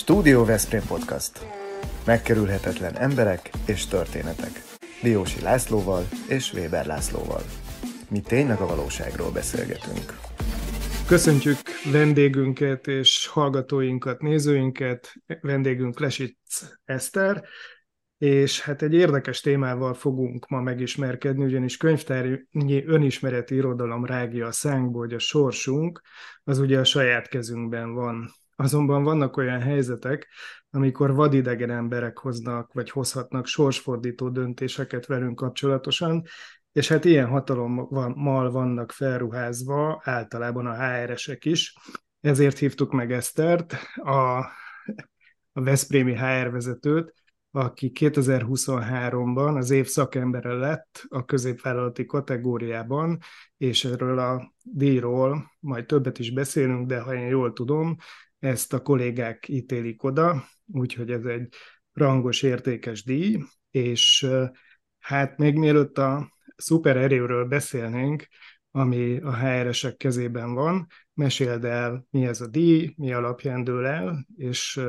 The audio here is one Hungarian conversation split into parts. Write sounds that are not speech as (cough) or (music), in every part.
Stúdió Veszprém Podcast. Megkerülhetetlen emberek és történetek. Diósi Lászlóval és Weber Lászlóval. Mi tényleg a valóságról beszélgetünk. Köszöntjük vendégünket és hallgatóinkat, nézőinket. Vendégünk Lesic Eszter, és hát egy érdekes témával fogunk ma megismerkedni, ugyanis könyvtári önismereti irodalom rágja a szánkba, hogy a sorsunk az ugye a saját kezünkben van. Azonban vannak olyan helyzetek, amikor vadidegen emberek hoznak, vagy hozhatnak sorsfordító döntéseket velünk kapcsolatosan, és hát ilyen hatalommal vannak felruházva általában a HR-esek is. Ezért hívtuk meg Esztert, a, a Veszprémi HR vezetőt, aki 2023-ban az év szakembere lett a középvállalati kategóriában, és erről a díjról majd többet is beszélünk, de ha én jól tudom, ezt a kollégák ítélik oda, úgyhogy ez egy rangos, értékes díj, és hát még mielőtt a szupererőről beszélnénk, ami a HR-esek kezében van, meséld el, mi ez a díj, mi alapján dől el, és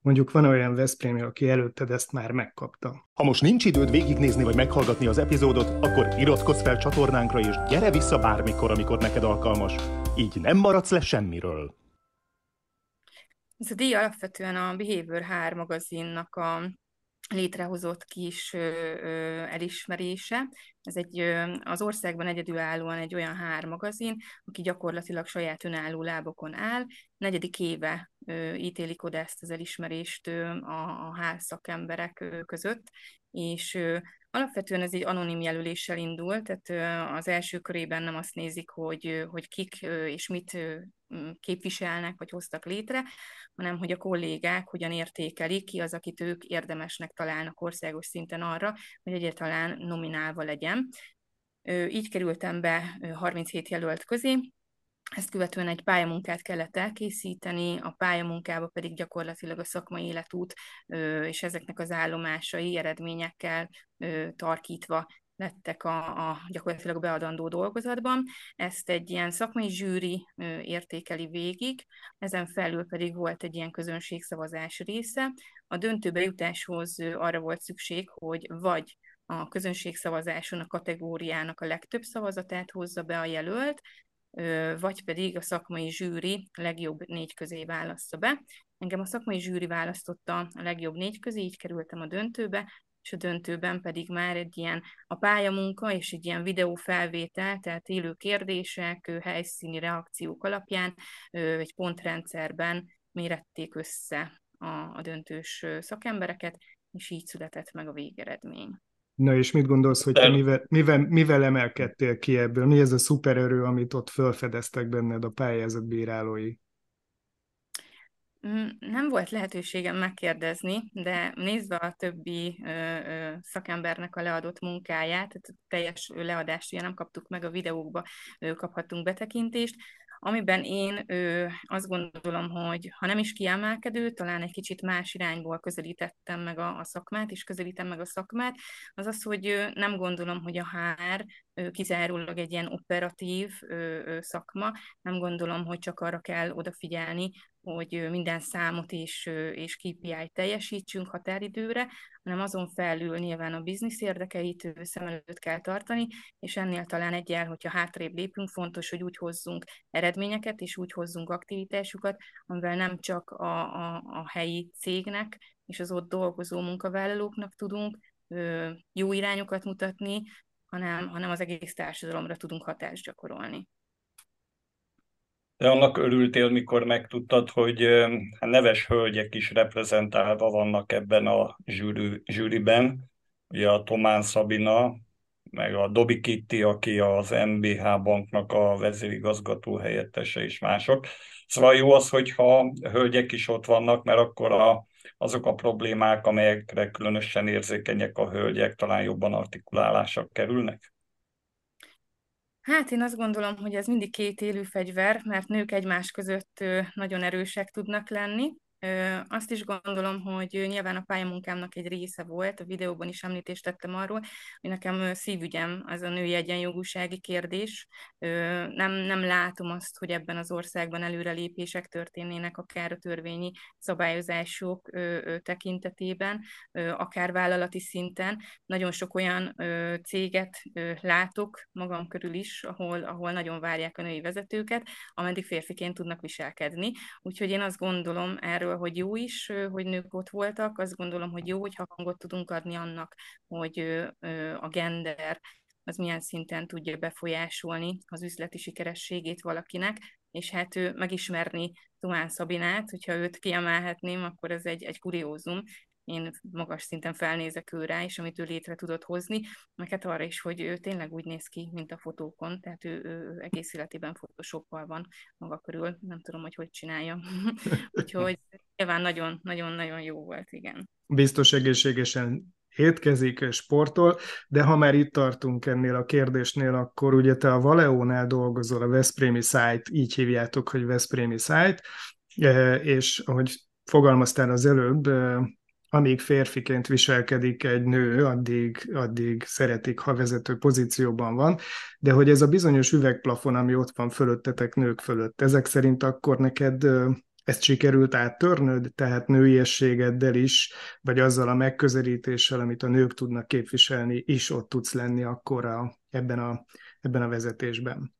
mondjuk van olyan Veszprémi, aki előtted ezt már megkapta. Ha most nincs időd végignézni vagy meghallgatni az epizódot, akkor iratkozz fel csatornánkra, és gyere vissza bármikor, amikor neked alkalmas. Így nem maradsz le semmiről. Ez a díj alapvetően a Behavior 3 magazinnak a létrehozott kis ö, ö, elismerése. Ez egy ö, az országban egyedülállóan egy olyan hár magazin, aki gyakorlatilag saját önálló lábokon áll. Negyedik éve ö, ítélik oda ezt az elismerést ö, a, a hár szakemberek ö, között, és ö, Alapvetően ez egy anonim jelöléssel indult, tehát az első körében nem azt nézik, hogy, hogy kik és mit képviselnek, vagy hoztak létre, hanem hogy a kollégák hogyan értékelik, ki az, akit ők érdemesnek találnak országos szinten arra, hogy egyáltalán nominálva legyen. Így kerültem be 37 jelölt közé, ezt követően egy pályamunkát kellett elkészíteni, a pályamunkába pedig gyakorlatilag a szakmai életút és ezeknek az állomásai eredményekkel tarkítva lettek a, a gyakorlatilag beadandó dolgozatban. Ezt egy ilyen szakmai zsűri értékeli végig, ezen felül pedig volt egy ilyen közönségszavazás része. A döntőbe jutáshoz arra volt szükség, hogy vagy a közönségszavazáson a kategóriának a legtöbb szavazatát hozza be a jelölt, vagy pedig a szakmai zsűri legjobb négy közé válaszza be. Engem a szakmai zsűri választotta a legjobb négy közé, így kerültem a döntőbe, és a döntőben pedig már egy ilyen a pályamunka és egy ilyen videófelvétel, tehát élő kérdések, helyszíni reakciók alapján egy pontrendszerben mérették össze a, a döntős szakembereket, és így született meg a végeredmény. Na és mit gondolsz, hogy te mivel, mivel, mivel emelkedtél ki ebből? Mi ez a szupererő, amit ott felfedeztek benned a pályázat bírálói? Mm, nem volt lehetőségem megkérdezni, de nézve a többi ö, ö, szakembernek a leadott munkáját, tehát a teljes leadást ugye nem kaptuk meg a videókba, ö, kaphattunk betekintést, amiben én ö, azt gondolom, hogy ha nem is kiemelkedő, talán egy kicsit más irányból közelítettem meg a, a szakmát, és közelítem meg a szakmát, az az, hogy nem gondolom, hogy a HR kizárólag egy ilyen operatív szakma, nem gondolom, hogy csak arra kell odafigyelni, hogy minden számot és, és KPI-t teljesítsünk határidőre, hanem azon felül nyilván a biznisz érdekeit szem előtt kell tartani, és ennél talán egyel, hogyha hátrébb lépünk, fontos, hogy úgy hozzunk eredményeket, és úgy hozzunk aktivitásukat, amivel nem csak a, a, a helyi cégnek és az ott dolgozó munkavállalóknak tudunk jó irányokat mutatni, hanem, hanem az egész társadalomra tudunk hatást gyakorolni. De annak örültél, mikor megtudtad, hogy hát neves hölgyek is reprezentálva vannak ebben a zsűri, zsűriben. Ugye a Tomán Szabina, meg a Dobi Kitti, aki az MBH banknak a vezérigazgató helyettese és mások. Szóval jó az, hogyha hölgyek is ott vannak, mert akkor a, azok a problémák, amelyekre különösen érzékenyek a hölgyek, talán jobban artikulálások kerülnek? Hát én azt gondolom, hogy ez mindig két élő fegyver, mert nők egymás között nagyon erősek tudnak lenni, Azt is gondolom, hogy nyilván a pályamunkámnak egy része volt, a videóban is említést tettem arról, hogy nekem szívügyem az a női egyenjogúsági kérdés. Nem, nem látom azt, hogy ebben az országban előrelépések történnének akár a törvényi szabályozások tekintetében, akár vállalati szinten. Nagyon sok olyan céget látok magam körül is, ahol, ahol nagyon várják a női vezetőket, ameddig férfiként tudnak viselkedni. Úgyhogy én azt gondolom erről erről, hogy jó is, hogy nők ott voltak, azt gondolom, hogy jó, hogyha hangot tudunk adni annak, hogy a gender az milyen szinten tudja befolyásolni az üzleti sikerességét valakinek, és hát megismerni Tumán Szabinát, hogyha őt kiemelhetném, akkor ez egy, egy kuriózum, én magas szinten felnézek ő rá, és amit ő létre tudott hozni, meg hát arra is, hogy ő tényleg úgy néz ki, mint a fotókon, tehát ő, ő egész életében photoshoppal van maga körül, nem tudom, hogy hogy csinálja. (laughs) Úgyhogy nyilván nagyon-nagyon-nagyon jó volt, igen. Biztos egészségesen étkezik, sportol, de ha már itt tartunk ennél a kérdésnél, akkor ugye te a Valeónál dolgozol, a Veszprémi Site, így hívjátok, hogy Veszprémi Site, eh, és ahogy fogalmaztál az előbb, eh, amíg férfiként viselkedik egy nő, addig, addig szeretik, ha vezető pozícióban van, de hogy ez a bizonyos üvegplafon, ami ott van fölöttetek nők fölött, ezek szerint akkor neked ezt sikerült áttörnöd, tehát nőiességeddel is, vagy azzal a megközelítéssel, amit a nők tudnak képviselni, is ott tudsz lenni akkor a, ebben, a, ebben a vezetésben?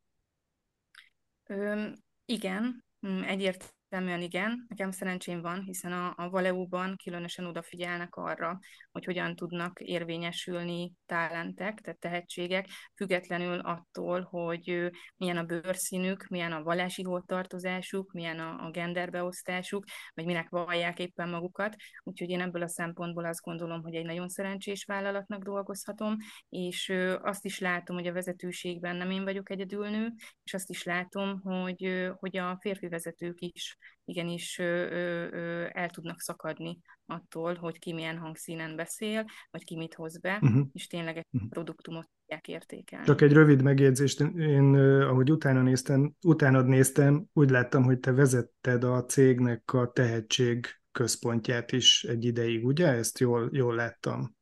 Ö, igen, mm, egyért Egyértelműen igen, nekem szerencsém van, hiszen a, a Valeóban különösen odafigyelnek arra, hogy hogyan tudnak érvényesülni talentek, tehát tehetségek, függetlenül attól, hogy milyen a bőrszínük, milyen a vallási hovatartozásuk, milyen a, a genderbeosztásuk, vagy minek vallják éppen magukat. Úgyhogy én ebből a szempontból azt gondolom, hogy egy nagyon szerencsés vállalatnak dolgozhatom, és azt is látom, hogy a vezetőségben nem én vagyok egyedülnő, és azt is látom, hogy, hogy a férfi vezetők is igenis el tudnak szakadni attól, hogy ki milyen hangszínen beszél, vagy ki mit hoz be, uh-huh. és tényleg egy uh-huh. produktumot tudják értékelni. Csak egy rövid megjegyzést, én ahogy utána néztem, utánad néztem, úgy láttam, hogy te vezetted a cégnek a tehetség központját is egy ideig, ugye? Ezt jól, jól láttam.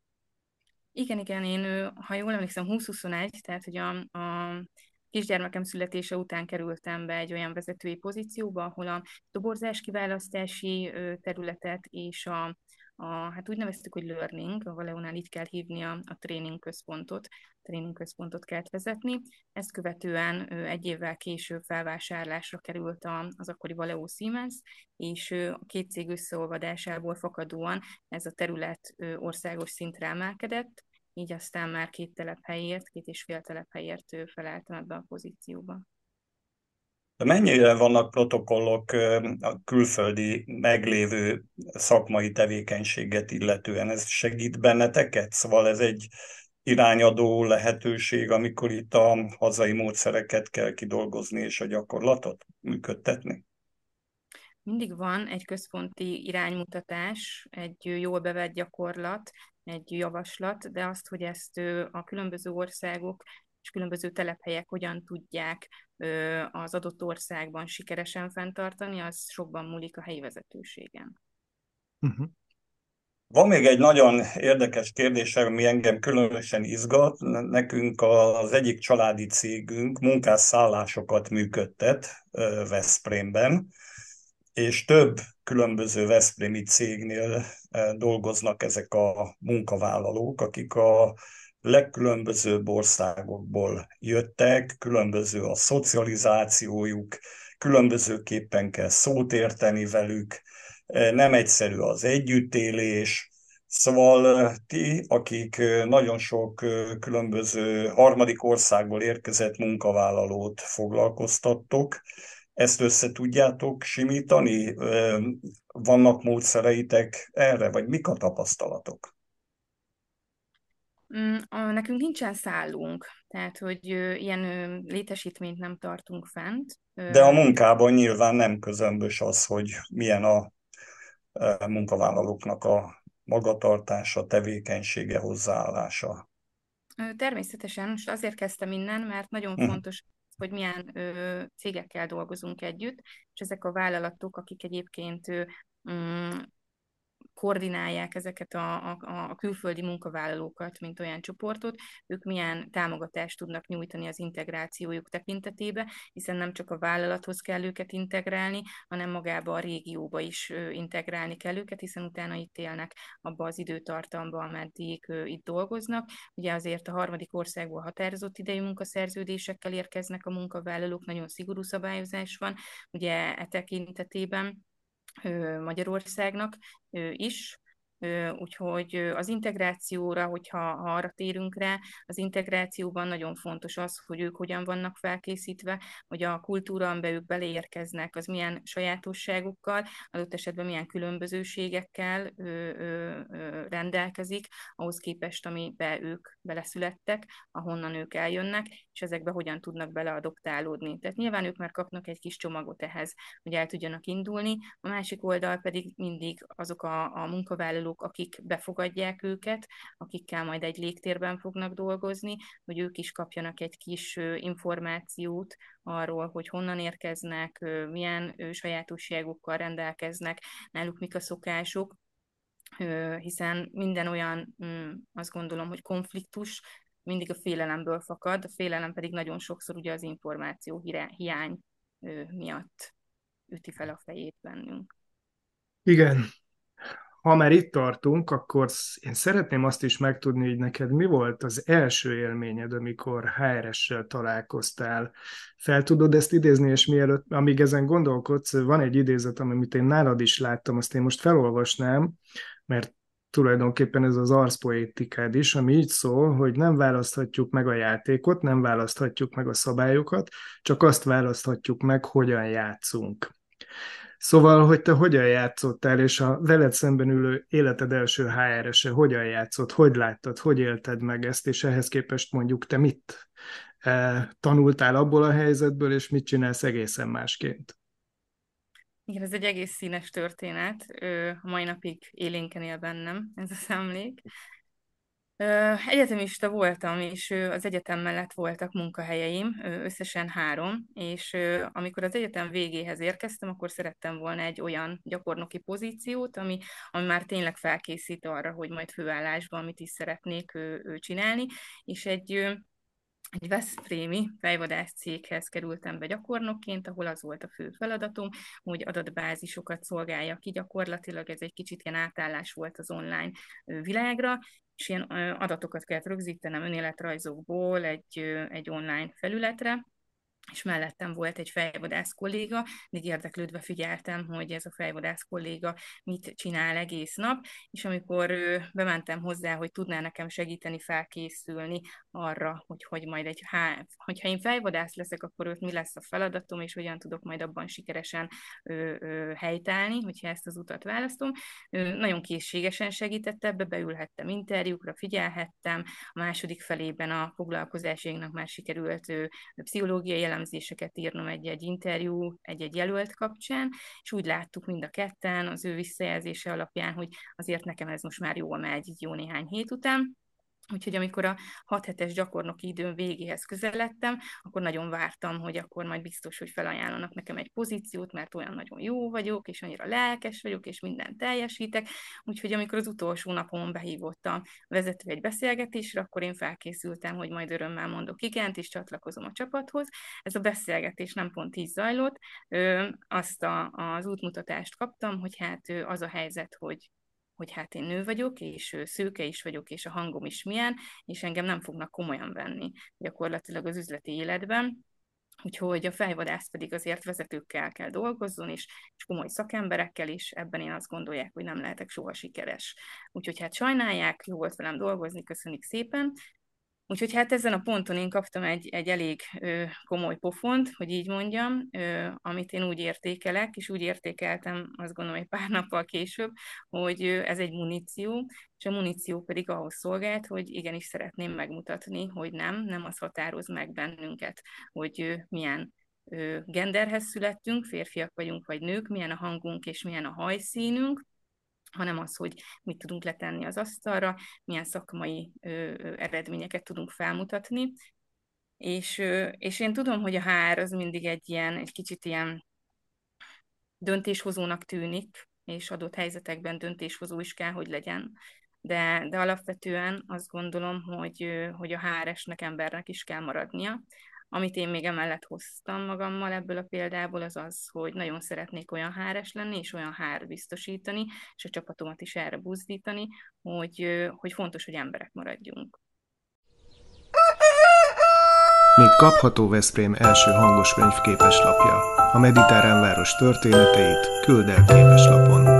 Igen, igen, én, ha jól emlékszem, 2021, tehát hogy a, a kisgyermekem születése után kerültem be egy olyan vezetői pozícióba, ahol a toborzás kiválasztási területet és a, a, hát úgy neveztük, hogy learning, a Valeonál így kell hívni a, a tréning központot, tréning központot kell vezetni. Ezt követően egy évvel később felvásárlásra került az akkori Valeo Siemens, és a két cég összeolvadásából fakadóan ez a terület országos szintre emelkedett, így aztán már két telephelyért, két és fél telephelyért felálltam ebbe a pozícióba. Mennyire vannak protokollok a külföldi meglévő szakmai tevékenységet illetően? Ez segít benneteket? Szóval ez egy irányadó lehetőség, amikor itt a hazai módszereket kell kidolgozni és a gyakorlatot működtetni? Mindig van egy központi iránymutatás, egy jól bevett gyakorlat, egy javaslat, de azt, hogy ezt a különböző országok és különböző telephelyek hogyan tudják az adott országban sikeresen fenntartani, az sokban múlik a helyi vezetőségen. Uh-huh. Van még egy nagyon érdekes kérdés, ami engem különösen izgat. Nekünk az egyik családi cégünk munkásszállásokat működtet Veszprémben, és több különböző Veszprémi cégnél eh, dolgoznak ezek a munkavállalók, akik a legkülönbözőbb országokból jöttek, különböző a szocializációjuk, különbözőképpen kell szót érteni velük, eh, nem egyszerű az együttélés, Szóval eh, ti, akik nagyon sok különböző harmadik országból érkezett munkavállalót foglalkoztattok, ezt össze tudjátok simítani? Vannak módszereitek erre, vagy mik a tapasztalatok? Mm, nekünk nincsen szállunk, tehát hogy ilyen létesítményt nem tartunk fent. De a munkában nyilván nem közömbös az, hogy milyen a munkavállalóknak a magatartása, tevékenysége, hozzáállása. Természetesen, és azért kezdtem innen, mert nagyon hm. fontos hogy milyen ö, cégekkel dolgozunk együtt, és ezek a vállalatok, akik egyébként ö, mm, koordinálják ezeket a, a, a külföldi munkavállalókat, mint olyan csoportot, ők milyen támogatást tudnak nyújtani az integrációjuk tekintetébe, hiszen nem csak a vállalathoz kell őket integrálni, hanem magába a régióba is integrálni kell őket, hiszen utána itt élnek abba az időtartamba, ameddig itt dolgoznak. Ugye azért a harmadik országból határozott idejű munkaszerződésekkel érkeznek a munkavállalók, nagyon szigorú szabályozás van, ugye e tekintetében Magyarországnak is, Úgyhogy az integrációra, hogyha ha arra térünk rá, az integrációban nagyon fontos az, hogy ők hogyan vannak felkészítve, hogy a kultúra, amiben ők beleérkeznek, az milyen sajátosságokkal, adott esetben milyen különbözőségekkel rendelkezik, ahhoz képest, amiben ők beleszülettek, ahonnan ők eljönnek, és ezekbe hogyan tudnak beleadoptálódni. Tehát nyilván ők már kapnak egy kis csomagot ehhez, hogy el tudjanak indulni, a másik oldal pedig mindig azok a, a munkavállalók, munkavállalók, akik befogadják őket, akikkel majd egy légtérben fognak dolgozni, hogy ők is kapjanak egy kis információt arról, hogy honnan érkeznek, milyen sajátosságokkal rendelkeznek, náluk mik a szokások, hiszen minden olyan, mm, azt gondolom, hogy konfliktus mindig a félelemből fakad, a félelem pedig nagyon sokszor ugye az információ hiány miatt üti fel a fejét bennünk. Igen, ha már itt tartunk, akkor én szeretném azt is megtudni, hogy neked mi volt az első élményed, amikor HRS-sel találkoztál. Fel tudod ezt idézni, és mielőtt, amíg ezen gondolkodsz, van egy idézet, amit én nálad is láttam, azt én most felolvasnám, mert tulajdonképpen ez az arszpoétikád is, ami így szól, hogy nem választhatjuk meg a játékot, nem választhatjuk meg a szabályokat, csak azt választhatjuk meg, hogyan játszunk. Szóval, hogy te hogyan játszottál, és a veled szemben ülő életed első HR-ese hogyan játszott, hogy láttad, hogy élted meg ezt, és ehhez képest mondjuk te mit e, tanultál abból a helyzetből, és mit csinálsz egészen másként? Igen, ez egy egész színes történet. A mai napig élénken él bennem ez a szemlék. Egyetemista voltam, és az egyetem mellett voltak munkahelyeim, összesen három, és amikor az egyetem végéhez érkeztem, akkor szerettem volna egy olyan gyakornoki pozíciót, ami, ami már tényleg felkészít arra, hogy majd főállásban mit is szeretnék csinálni, és egy egy Veszprémi fejvadász céghez kerültem be gyakornokként, ahol az volt a fő feladatom, hogy adatbázisokat szolgálja ki. Gyakorlatilag, ez egy kicsit ilyen átállás volt az online világra, és ilyen adatokat kellett rögzítenem önéletrajzokból egy, egy online felületre, és mellettem volt egy fejvadász kolléga, így érdeklődve figyeltem, hogy ez a fejvadász kolléga mit csinál egész nap, és amikor bementem hozzá, hogy tudná nekem segíteni felkészülni arra, hogy, hogy majd egy, há, hogyha én fejvadász leszek, akkor őt mi lesz a feladatom, és hogyan tudok majd abban sikeresen ö, ö, helytállni, hogyha ezt az utat választom. Ö, nagyon készségesen segített ebbe, beülhettem interjúkra, figyelhettem, a második felében a foglalkozásainknak már sikerült ö, pszichológiai elemzéseket írnom egy-egy interjú, egy-egy jelölt kapcsán, és úgy láttuk mind a ketten az ő visszajelzése alapján, hogy azért nekem ez most már jól megy jó néhány hét után, Úgyhogy amikor a 6 hetes gyakornoki időm végéhez közeledtem, akkor nagyon vártam, hogy akkor majd biztos, hogy felajánlanak nekem egy pozíciót, mert olyan nagyon jó vagyok, és annyira lelkes vagyok, és mindent teljesítek. Úgyhogy amikor az utolsó napon behívott a vezető egy beszélgetésre, akkor én felkészültem, hogy majd örömmel mondok igent, és csatlakozom a csapathoz. Ez a beszélgetés nem pont így zajlott. Azt a, az útmutatást kaptam, hogy hát az a helyzet, hogy hogy hát én nő vagyok, és szőke is vagyok, és a hangom is milyen, és engem nem fognak komolyan venni gyakorlatilag az üzleti életben. Úgyhogy a fejvadász pedig azért vezetőkkel kell dolgozzon, és, és komoly szakemberekkel is, ebben én azt gondolják, hogy nem lehetek soha sikeres. Úgyhogy hát sajnálják, jó volt velem dolgozni, köszönjük szépen, Úgyhogy hát ezen a ponton én kaptam egy, egy elég ö, komoly pofont, hogy így mondjam, ö, amit én úgy értékelek, és úgy értékeltem, azt gondolom, egy pár nappal később, hogy ö, ez egy muníció, és a muníció pedig ahhoz szolgált, hogy igenis szeretném megmutatni, hogy nem, nem az határoz meg bennünket, hogy ö, milyen genderhez születtünk, férfiak vagyunk vagy nők, milyen a hangunk és milyen a hajszínünk, hanem az, hogy mit tudunk letenni az asztalra, milyen szakmai ö, ö, eredményeket tudunk felmutatni, És, és én tudom, hogy a hár az mindig egy ilyen, egy kicsit ilyen döntéshozónak tűnik, és adott helyzetekben döntéshozó is kell, hogy legyen. De, de alapvetően azt gondolom, hogy, hogy a háresnek embernek is kell maradnia. Amit én még emellett hoztam magammal ebből a példából, az az, hogy nagyon szeretnék olyan háres lenni, és olyan hár biztosítani, és a csapatomat is erre buzdítani, hogy, hogy fontos, hogy emberek maradjunk. Még kapható Veszprém első hangoskönyv képeslapja. A mediterrán város történeteit küld el képeslapon.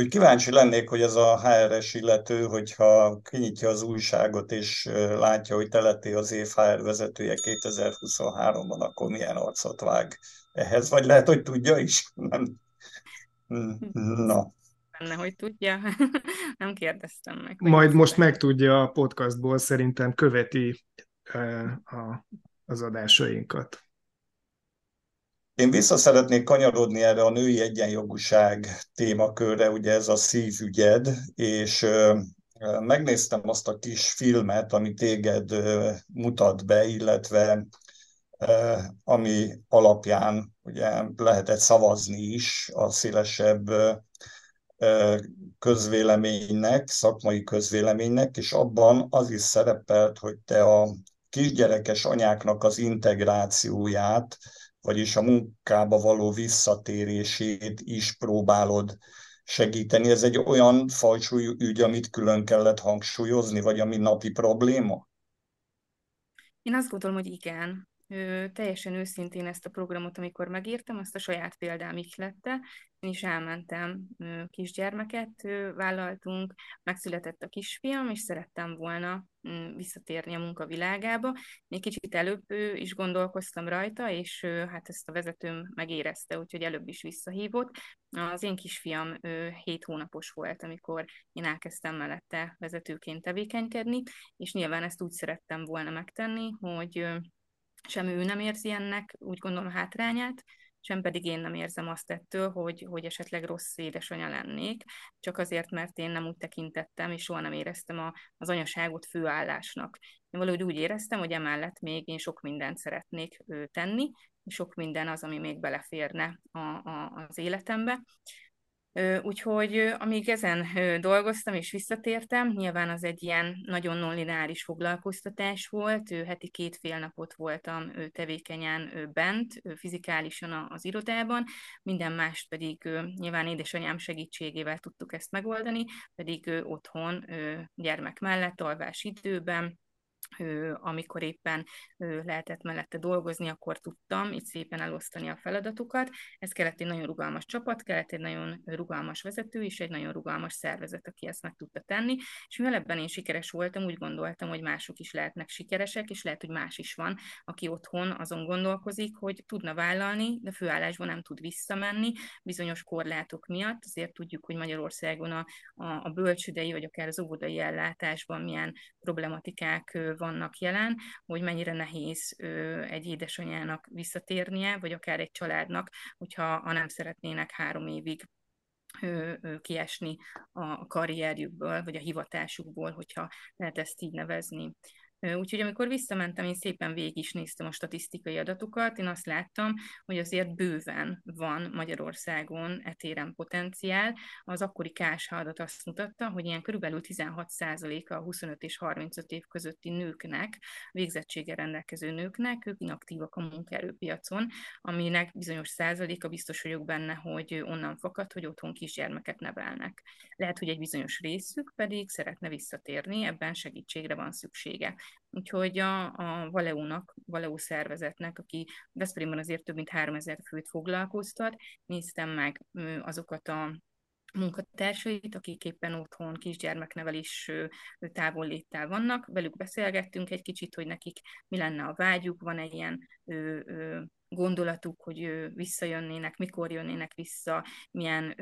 Hogy kíváncsi lennék, hogy ez a HRS illető, hogyha kinyitja az újságot és látja, hogy te lettél az év HR vezetője 2023-ban, akkor milyen arcot vág ehhez? Vagy lehet, hogy tudja is? (laughs) Nem. Na. Benne, hogy tudja. (laughs) Nem kérdeztem meg. Majd most megtudja a podcastból, szerintem követi az adásainkat. Én vissza szeretnék kanyarodni erre a női egyenjogúság témakörre, ugye ez a szívügyed, és megnéztem azt a kis filmet, ami téged mutat be, illetve ami alapján ugye lehetett szavazni is a szélesebb közvéleménynek, szakmai közvéleménynek, és abban az is szerepelt, hogy te a kisgyerekes anyáknak az integrációját vagyis a munkába való visszatérését is próbálod segíteni. Ez egy olyan fajsú ügy, amit külön kellett hangsúlyozni, vagy ami napi probléma? Én azt gondolom, hogy igen teljesen őszintén ezt a programot, amikor megírtam, azt a saját példám lette. Én is elmentem, kisgyermeket vállaltunk, megszületett a kisfiam, és szerettem volna visszatérni a munkavilágába. Egy kicsit előbb is gondolkoztam rajta, és hát ezt a vezetőm megérezte, úgyhogy előbb is visszahívott. Az én kisfiam 7 hónapos volt, amikor én elkezdtem mellette vezetőként tevékenykedni, és nyilván ezt úgy szerettem volna megtenni, hogy sem ő nem érzi ennek, úgy gondolom, hátrányát, sem pedig én nem érzem azt ettől, hogy, hogy esetleg rossz édesanyja lennék, csak azért, mert én nem úgy tekintettem, és soha nem éreztem a, az anyaságot főállásnak. Én valahogy úgy éreztem, hogy emellett még én sok mindent szeretnék tenni, és sok minden az, ami még beleférne a, a, az életembe. Úgyhogy amíg ezen dolgoztam és visszatértem, nyilván az egy ilyen nagyon nonlineáris foglalkoztatás volt, heti két fél napot voltam tevékenyen bent, fizikálisan az irodában, minden mást pedig nyilván édesanyám segítségével tudtuk ezt megoldani, pedig otthon gyermek mellett, alvás időben, amikor éppen lehetett mellette dolgozni, akkor tudtam így szépen elosztani a feladatokat. Ez kellett egy nagyon rugalmas csapat, kellett egy nagyon rugalmas vezető és egy nagyon rugalmas szervezet, aki ezt meg tudta tenni, és mivel ebben én sikeres voltam, úgy gondoltam, hogy mások is lehetnek sikeresek, és lehet, hogy más is van, aki otthon azon gondolkozik, hogy tudna vállalni, de főállásban nem tud visszamenni bizonyos korlátok miatt. Azért tudjuk, hogy Magyarországon a, a, a bölcsődei vagy akár az óvodai ellátásban milyen problematikák vannak jelen, hogy mennyire nehéz egy édesanyának visszatérnie, vagy akár egy családnak, hogyha ha nem szeretnének három évig kiesni a karrierjükből, vagy a hivatásukból, hogyha lehet ezt így nevezni. Úgyhogy amikor visszamentem, én szépen végig is néztem a statisztikai adatokat, én azt láttam, hogy azért bőven van Magyarországon etéren potenciál. Az akkori KSH adat azt mutatta, hogy ilyen körülbelül 16%-a a 25 és 35 év közötti nőknek, végzettséggel rendelkező nőknek, ők inaktívak a munkaerőpiacon, aminek bizonyos százaléka biztos vagyok benne, hogy onnan fakad, hogy otthon kisgyermeket nevelnek. Lehet, hogy egy bizonyos részük pedig szeretne visszatérni, ebben segítségre van szüksége. Úgyhogy a, a Valeo-nak, Valeo szervezetnek, aki Veszprémben azért több mint 3000 főt foglalkoztat, néztem meg azokat a munkatársait, akik éppen otthon kisgyermeknevelés távolléttel vannak. Velük beszélgettünk egy kicsit, hogy nekik mi lenne a vágyuk, van egy ilyen ö, ö, gondolatuk, hogy visszajönnének, mikor jönnének vissza, milyen,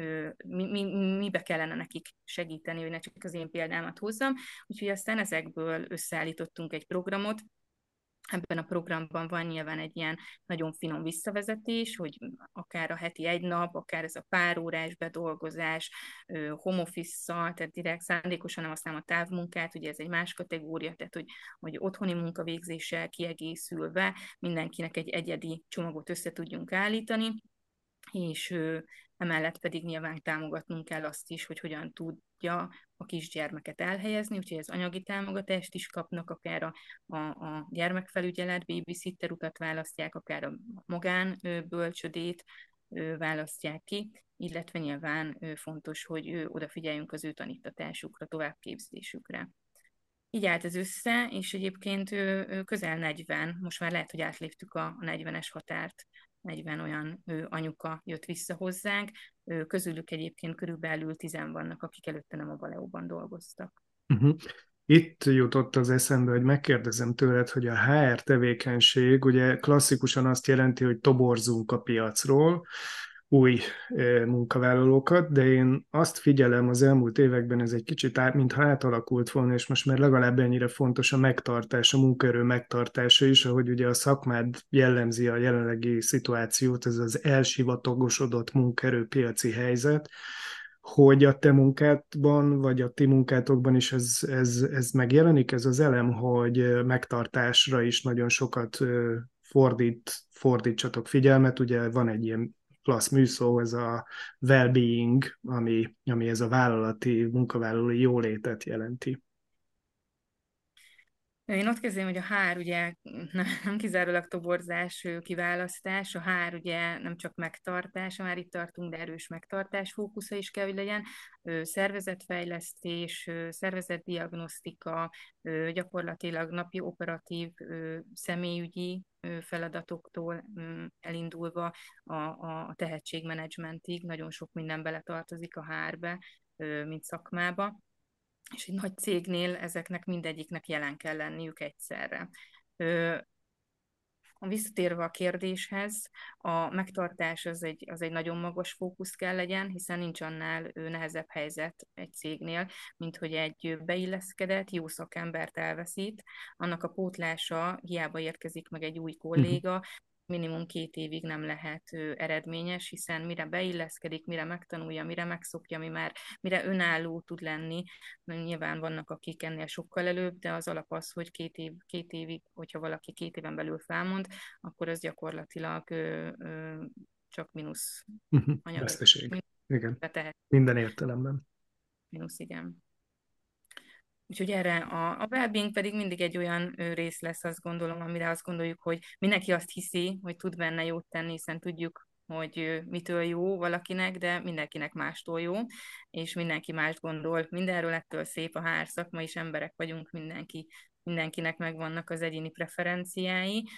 mi, mi, mibe kellene nekik segíteni, hogy ne csak az én példámat hozzam. Úgyhogy aztán ezekből összeállítottunk egy programot, Ebben a programban van nyilván egy ilyen nagyon finom visszavezetés, hogy akár a heti egy nap, akár ez a pár órás bedolgozás, home office tehát direkt szándékosan nem használom a távmunkát, ugye ez egy más kategória, tehát hogy, hogy otthoni munkavégzéssel kiegészülve mindenkinek egy egyedi csomagot össze tudjunk állítani, és emellett pedig nyilván támogatnunk kell azt is, hogy hogyan tudja a kisgyermeket elhelyezni, úgyhogy az anyagi támogatást is kapnak, akár a, a, a gyermekfelügyelet, babysitter utat választják, akár a magán bölcsödét választják ki, illetve nyilván fontos, hogy odafigyeljünk az ő tanítatásukra, továbbképzésükre. Így állt ez össze, és egyébként közel 40, most már lehet, hogy átléptük a 40-es határt 40 olyan anyuka jött vissza hozzánk, közülük egyébként körülbelül 10 vannak, akik előtte nem a Baleóban dolgoztak. Uh-huh. Itt jutott az eszembe, hogy megkérdezem tőled, hogy a HR tevékenység ugye klasszikusan azt jelenti, hogy toborzunk a piacról, új munkavállalókat, de én azt figyelem az elmúlt években, ez egy kicsit át, mintha átalakult volna, és most már legalább ennyire fontos a megtartás, a munkaerő megtartása is, ahogy ugye a szakmád jellemzi a jelenlegi szituációt, ez az elsivatagosodott munkaerőpiaci helyzet, hogy a te munkádban, vagy a ti munkátokban is ez, ez, ez megjelenik, ez az elem, hogy megtartásra is nagyon sokat fordít, fordítsatok figyelmet, ugye van egy ilyen klassz műszó, ez a well-being, ami, ami ez a vállalati, munkavállalói jólétet jelenti. Én ott kezdem, hogy a hár ugye nem kizárólag toborzás, kiválasztás, a hár ugye nem csak megtartás, már itt tartunk, de erős megtartás fókusza is kell, hogy legyen, szervezetfejlesztés, szervezetdiagnosztika, gyakorlatilag napi operatív személyügyi feladatoktól elindulva a, a tehetségmenedzsmentig nagyon sok minden beletartozik a hárbe, mint szakmába és egy nagy cégnél ezeknek mindegyiknek jelen kell lenniük egyszerre. Visszatérve a kérdéshez, a megtartás az egy, az egy nagyon magas fókusz kell legyen, hiszen nincs annál nehezebb helyzet egy cégnél, mint hogy egy beilleszkedett, jó szakembert elveszít, annak a pótlása hiába érkezik meg egy új mhm. kolléga, minimum két évig nem lehet eredményes, hiszen mire beilleszkedik, mire megtanulja, mire megszokja, mi már, mire önálló tud lenni, nyilván vannak, akik ennél sokkal előbb, de az alap az, hogy két, év, két évig, hogyha valaki két éven belül felmond, akkor az gyakorlatilag ö, ö, csak mínusz mhm. anyag. Veszteség. Igen. Minden értelemben. Mínusz, igen. Úgyhogy erre a, a wellbeing pedig mindig egy olyan rész lesz, azt gondolom, amire azt gondoljuk, hogy mindenki azt hiszi, hogy tud benne jót tenni, hiszen tudjuk, hogy mitől jó valakinek, de mindenkinek mástól jó, és mindenki mást gondol. Mindenről ettől szép a hár szakma, és emberek vagyunk, mindenki, mindenkinek megvannak az egyéni preferenciái.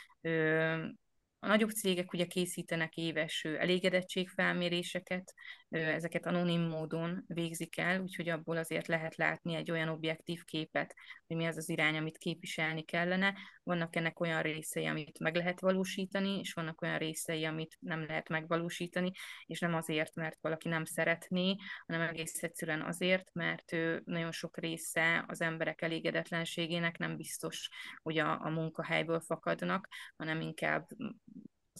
A nagyobb cégek ugye készítenek éves elégedettségfelméréseket, ezeket anonim módon végzik el, úgyhogy abból azért lehet látni egy olyan objektív képet, hogy mi az az irány, amit képviselni kellene. Vannak ennek olyan részei, amit meg lehet valósítani, és vannak olyan részei, amit nem lehet megvalósítani, és nem azért, mert valaki nem szeretné, hanem egész egyszerűen azért, mert nagyon sok része az emberek elégedetlenségének nem biztos, hogy a, a munkahelyből fakadnak, hanem inkább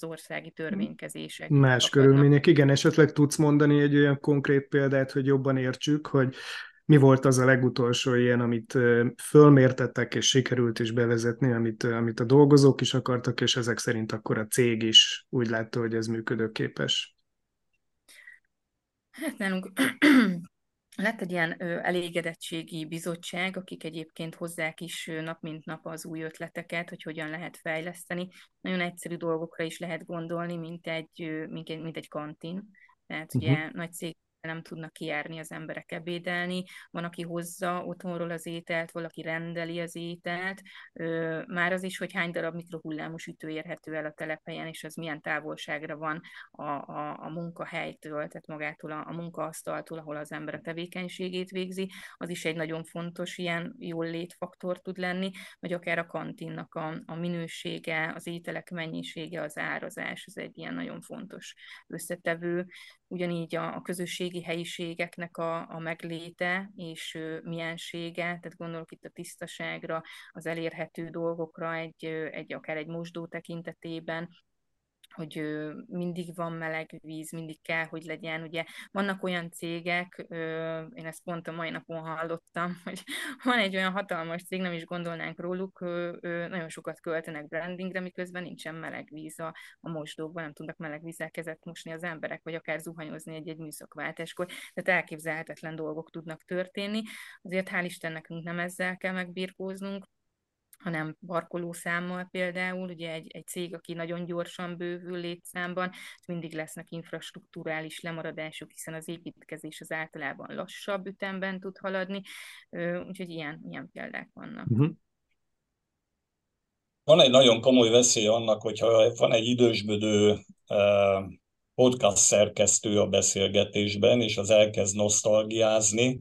az országi törvénykezések. Más körülmények, igen, esetleg tudsz mondani egy olyan konkrét példát, hogy jobban értsük, hogy mi volt az a legutolsó ilyen, amit fölmértettek és sikerült is bevezetni, amit, amit a dolgozók is akartak, és ezek szerint akkor a cég is úgy látta, hogy ez működőképes? Hát nálunk lett egy ilyen elégedettségi bizottság, akik egyébként hozzák is nap mint nap az új ötleteket, hogy hogyan lehet fejleszteni. Nagyon egyszerű dolgokra is lehet gondolni, mint egy, mint egy, mint egy kantin. Tehát uh-huh. ugye nagy cég nem tudnak kijárni az emberek ebédelni, van, aki hozza otthonról az ételt, valaki rendeli az ételt, már az is, hogy hány darab mikrohullámos ütő érhető el a telephelyen, és az milyen távolságra van a, a, a munkahelytől, tehát magától a, a munkaasztaltól, ahol az ember a tevékenységét végzi, az is egy nagyon fontos ilyen jól létfaktor tud lenni, vagy akár a kantinnak a, a minősége, az ételek mennyisége, az árazás, ez egy ilyen nagyon fontos összetevő. Ugyanígy a, a közösségi helyiségeknek a, a megléte és miensége, tehát gondolok itt a tisztaságra, az elérhető dolgokra, egy, egy akár egy mosdó tekintetében, hogy mindig van meleg víz, mindig kell, hogy legyen. Ugye vannak olyan cégek, én ezt pont a mai napon hallottam, (laughs) hogy van egy olyan hatalmas cég, nem is gondolnánk róluk, nagyon sokat költenek brandingre, miközben nincsen meleg víz a, a mosdókban, nem tudnak meleg vízzel kezet mosni az emberek, vagy akár zuhanyozni egy-egy műszakváltáskor. Tehát elképzelhetetlen dolgok tudnak történni. Azért hál' Istennek nem ezzel kell megbírkóznunk, hanem parkolószámmal például, ugye egy, egy cég, aki nagyon gyorsan bővül létszámban, mindig lesznek infrastruktúrális lemaradások, hiszen az építkezés az általában lassabb ütemben tud haladni, úgyhogy ilyen, ilyen példák vannak. Uh-huh. Van egy nagyon komoly veszély annak, hogyha van egy idősbödő podcast szerkesztő a beszélgetésben, és az elkezd nosztalgiázni,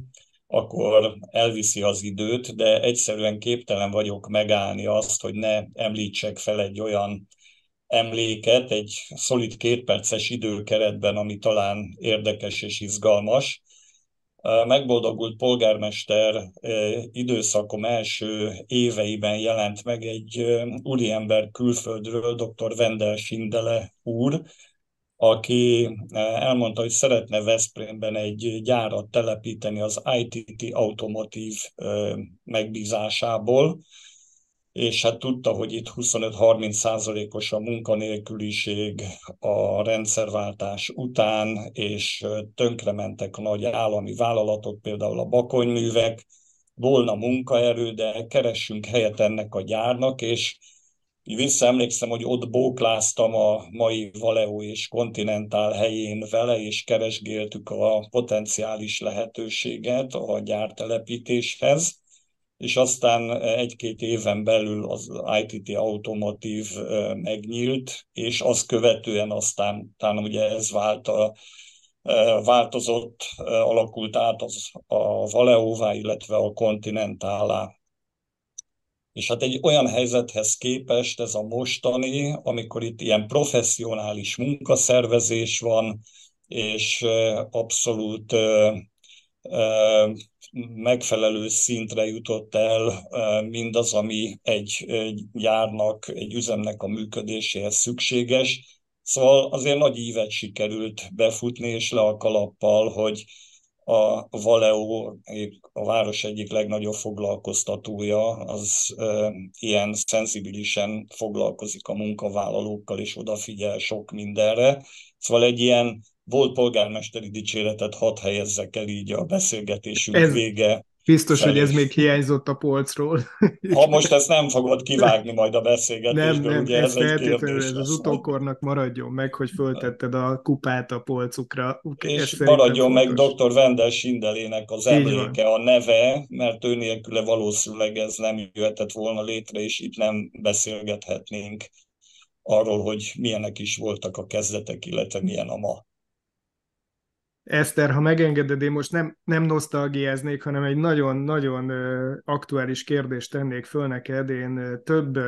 akkor elviszi az időt, de egyszerűen képtelen vagyok megállni azt, hogy ne említsek fel egy olyan emléket egy szolid kétperces időkeretben, ami talán érdekes és izgalmas. Megboldogult polgármester időszakom első éveiben jelent meg egy úriember külföldről, dr. Wendel Schindele úr, aki eh, elmondta, hogy szeretne Veszprémben egy gyárat telepíteni az ITT automotív eh, megbízásából, és hát tudta, hogy itt 25-30 százalékos a munkanélküliség a rendszerváltás után, és eh, tönkrementek a nagy állami vállalatok, például a bakonyművek, volna munkaerő, de keressünk helyet ennek a gyárnak, és visszaemlékszem, hogy ott bókláztam a mai Valeo és Continental helyén vele, és keresgéltük a potenciális lehetőséget a gyártelepítéshez, és aztán egy-két éven belül az ITT Automotív megnyílt, és azt követően aztán talán ugye ez vált a, változott, alakult át az, a Valeóvá, illetve a Continentálá. És hát egy olyan helyzethez képest ez a mostani, amikor itt ilyen professzionális munkaszervezés van, és abszolút megfelelő szintre jutott el mindaz, ami egy gyárnak, egy üzemnek a működéséhez szükséges. Szóval azért nagy ívet sikerült befutni, és le a kalappal, hogy a Valeo, a város egyik legnagyobb foglalkoztatója, az e, ilyen szenzibilisen foglalkozik a munkavállalókkal, és odafigyel sok mindenre. Szóval egy ilyen volt polgármesteri dicséretet hadd helyezzek el így a beszélgetésünk ez, vége Biztos, felé. hogy ez még hiányzott a polcról. (laughs) Ha most ezt nem fogod kivágni majd a beszélgetésből, nem, nem, ugye ez, ez egy kérdés. Ez az utókornak maradjon meg, hogy föltetted a kupát a polcukra. És maradjon meg dr. Wendel Sindelének az emléke, a neve, mert ő nélküle valószínűleg ez nem jöhetett volna létre, és itt nem beszélgethetnénk arról, hogy milyenek is voltak a kezdetek, illetve milyen a ma. Eszter, ha megengeded, én most nem, nem nosztalgiáznék, hanem egy nagyon-nagyon aktuális kérdést tennék föl neked. Én több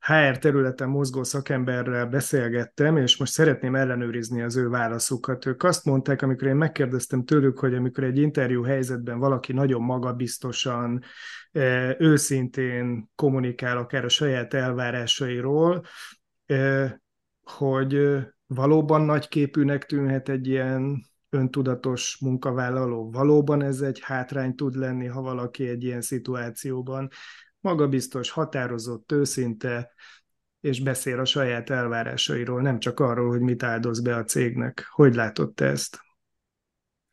HR területen mozgó szakemberrel beszélgettem, és most szeretném ellenőrizni az ő válaszukat. Ők azt mondták, amikor én megkérdeztem tőlük, hogy amikor egy interjú helyzetben valaki nagyon magabiztosan, őszintén kommunikál akár a saját elvárásairól, hogy valóban nagyképűnek tűnhet egy ilyen öntudatos munkavállaló. Valóban ez egy hátrány tud lenni, ha valaki egy ilyen szituációban magabiztos, határozott, őszinte, és beszél a saját elvárásairól, nem csak arról, hogy mit áldoz be a cégnek. Hogy látod te ezt?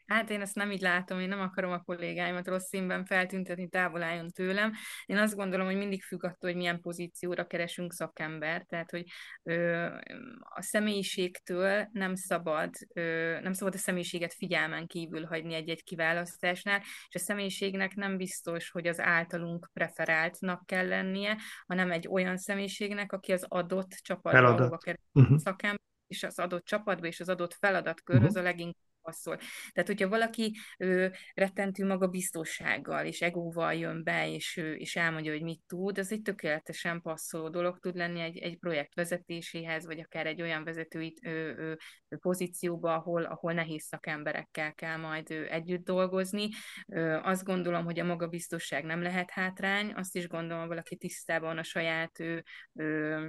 Hát én ezt nem így látom, én nem akarom a kollégáimat rossz színben feltüntetni, távol álljon tőlem. Én azt gondolom, hogy mindig függ attól, hogy milyen pozícióra keresünk szakember, tehát hogy ö, a személyiségtől nem szabad, ö, nem szabad a személyiséget figyelmen kívül hagyni egy-egy kiválasztásnál, és a személyiségnek nem biztos, hogy az általunk preferáltnak kell lennie, hanem egy olyan személyiségnek, aki az adott csapatba, ahova keres uh-huh. szakember, és az adott csapatba és az adott feladatkörhöz uh-huh. a leginkább passzol. Tehát, hogyha valaki ő, rettentő magabiztossággal és egóval jön be, és, és elmondja, hogy mit tud, az egy tökéletesen passzoló dolog tud lenni egy, egy projekt vezetéséhez, vagy akár egy olyan vezetői ö, ö, pozícióba, ahol, ahol nehéz szakemberekkel kell majd ö, együtt dolgozni. Ö, azt gondolom, hogy a magabiztosság nem lehet hátrány, azt is gondolom, valaki tisztában a saját ö, ö,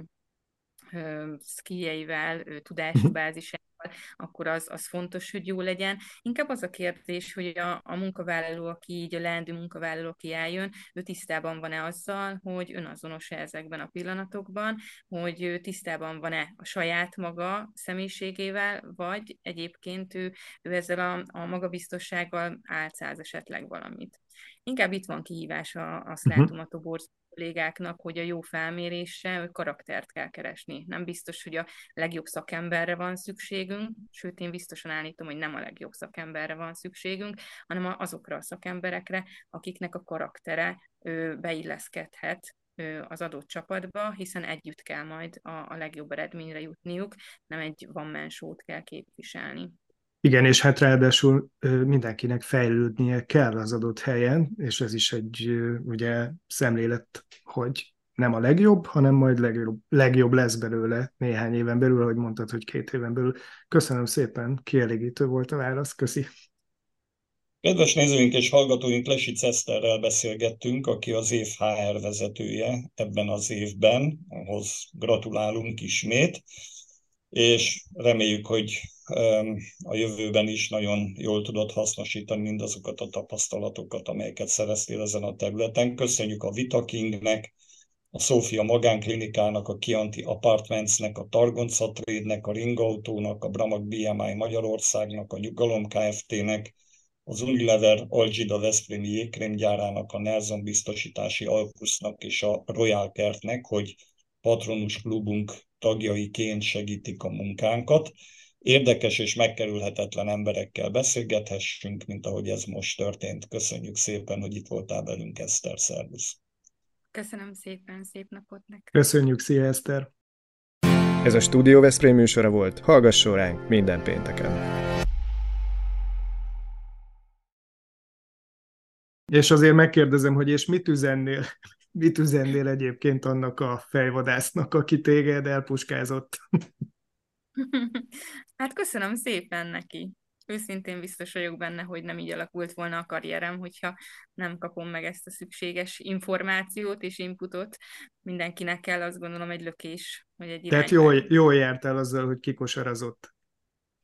szkijeivel, mhm. bázisával, akkor az, az fontos, hogy jó legyen. Inkább az a kérdés, hogy a, a munkavállaló, aki így a leendő munkavállaló, aki eljön, ő tisztában van-e azzal, hogy önazonos -e ezekben a pillanatokban, hogy ő tisztában van-e a saját maga személyiségével, vagy egyébként ő, ő ezzel a, a magabiztossággal álcáz esetleg valamit. Inkább itt van kihívás, a, azt uh-huh. látom a toborz kollégáknak, hogy a jó felmérésre hogy karaktert kell keresni. Nem biztos, hogy a legjobb szakemberre van szükségünk, sőt, én biztosan állítom, hogy nem a legjobb szakemberre van szükségünk, hanem azokra a szakemberekre, akiknek a karaktere beilleszkedhet az adott csapatba, hiszen együtt kell majd a, legjobb eredményre jutniuk, nem egy van kell képviselni. Igen, és hát ráadásul mindenkinek fejlődnie kell az adott helyen, és ez is egy ugye szemlélet, hogy nem a legjobb, hanem majd legjobb, legjobb lesz belőle néhány éven belül, ahogy mondtad, hogy két éven belül. Köszönöm szépen, kielégítő volt a válasz, köszi. Kedves nézőink és hallgatóink, Lesic Eszterrel beszélgettünk, aki az év HR vezetője ebben az évben, ahhoz gratulálunk ismét, és reméljük, hogy a jövőben is nagyon jól tudod hasznosítani mindazokat a tapasztalatokat, amelyeket szereztél ezen a területen. Köszönjük a Vitakingnek, a Szófia Magánklinikának, a Kianti Apartmentsnek, a Targonca Trade-nek, a Ringautónak, a Bramag BMI Magyarországnak, a Nyugalom Kft-nek, az Unilever Algida Veszprémi jégkrémgyárának, a Nelson Biztosítási Alkusznak és a Royal Kertnek, hogy patronus klubunk tagjaiként segítik a munkánkat érdekes és megkerülhetetlen emberekkel beszélgethessünk, mint ahogy ez most történt. Köszönjük szépen, hogy itt voltál velünk, Eszter, szervusz! Köszönöm szépen, szép napot neked! Köszönjük, szia Eszter! Ez a Studio Veszprém műsora volt, hallgasson ránk minden pénteken! És azért megkérdezem, hogy és mit üzennél, (laughs) mit üzennél egyébként annak a fejvadásznak, aki téged elpuskázott? (laughs) Hát köszönöm szépen neki. Őszintén biztos vagyok benne, hogy nem így alakult volna a karrierem, hogyha nem kapom meg ezt a szükséges információt és inputot. Mindenkinek kell azt gondolom egy lökés, hogy egy Tehát jól, jól jártál azzal, hogy kikosarazott.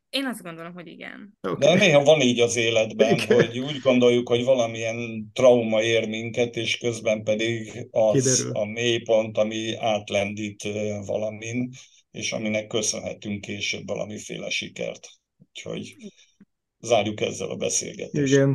Én azt gondolom, hogy igen. Okay. De néha van így az életben, igen. hogy úgy gondoljuk, hogy valamilyen trauma ér minket, és közben pedig az Kiderül. a mélypont, ami átlendít valamin és aminek köszönhetünk később valamiféle sikert. Úgyhogy zárjuk ezzel a beszélgetést. Igen.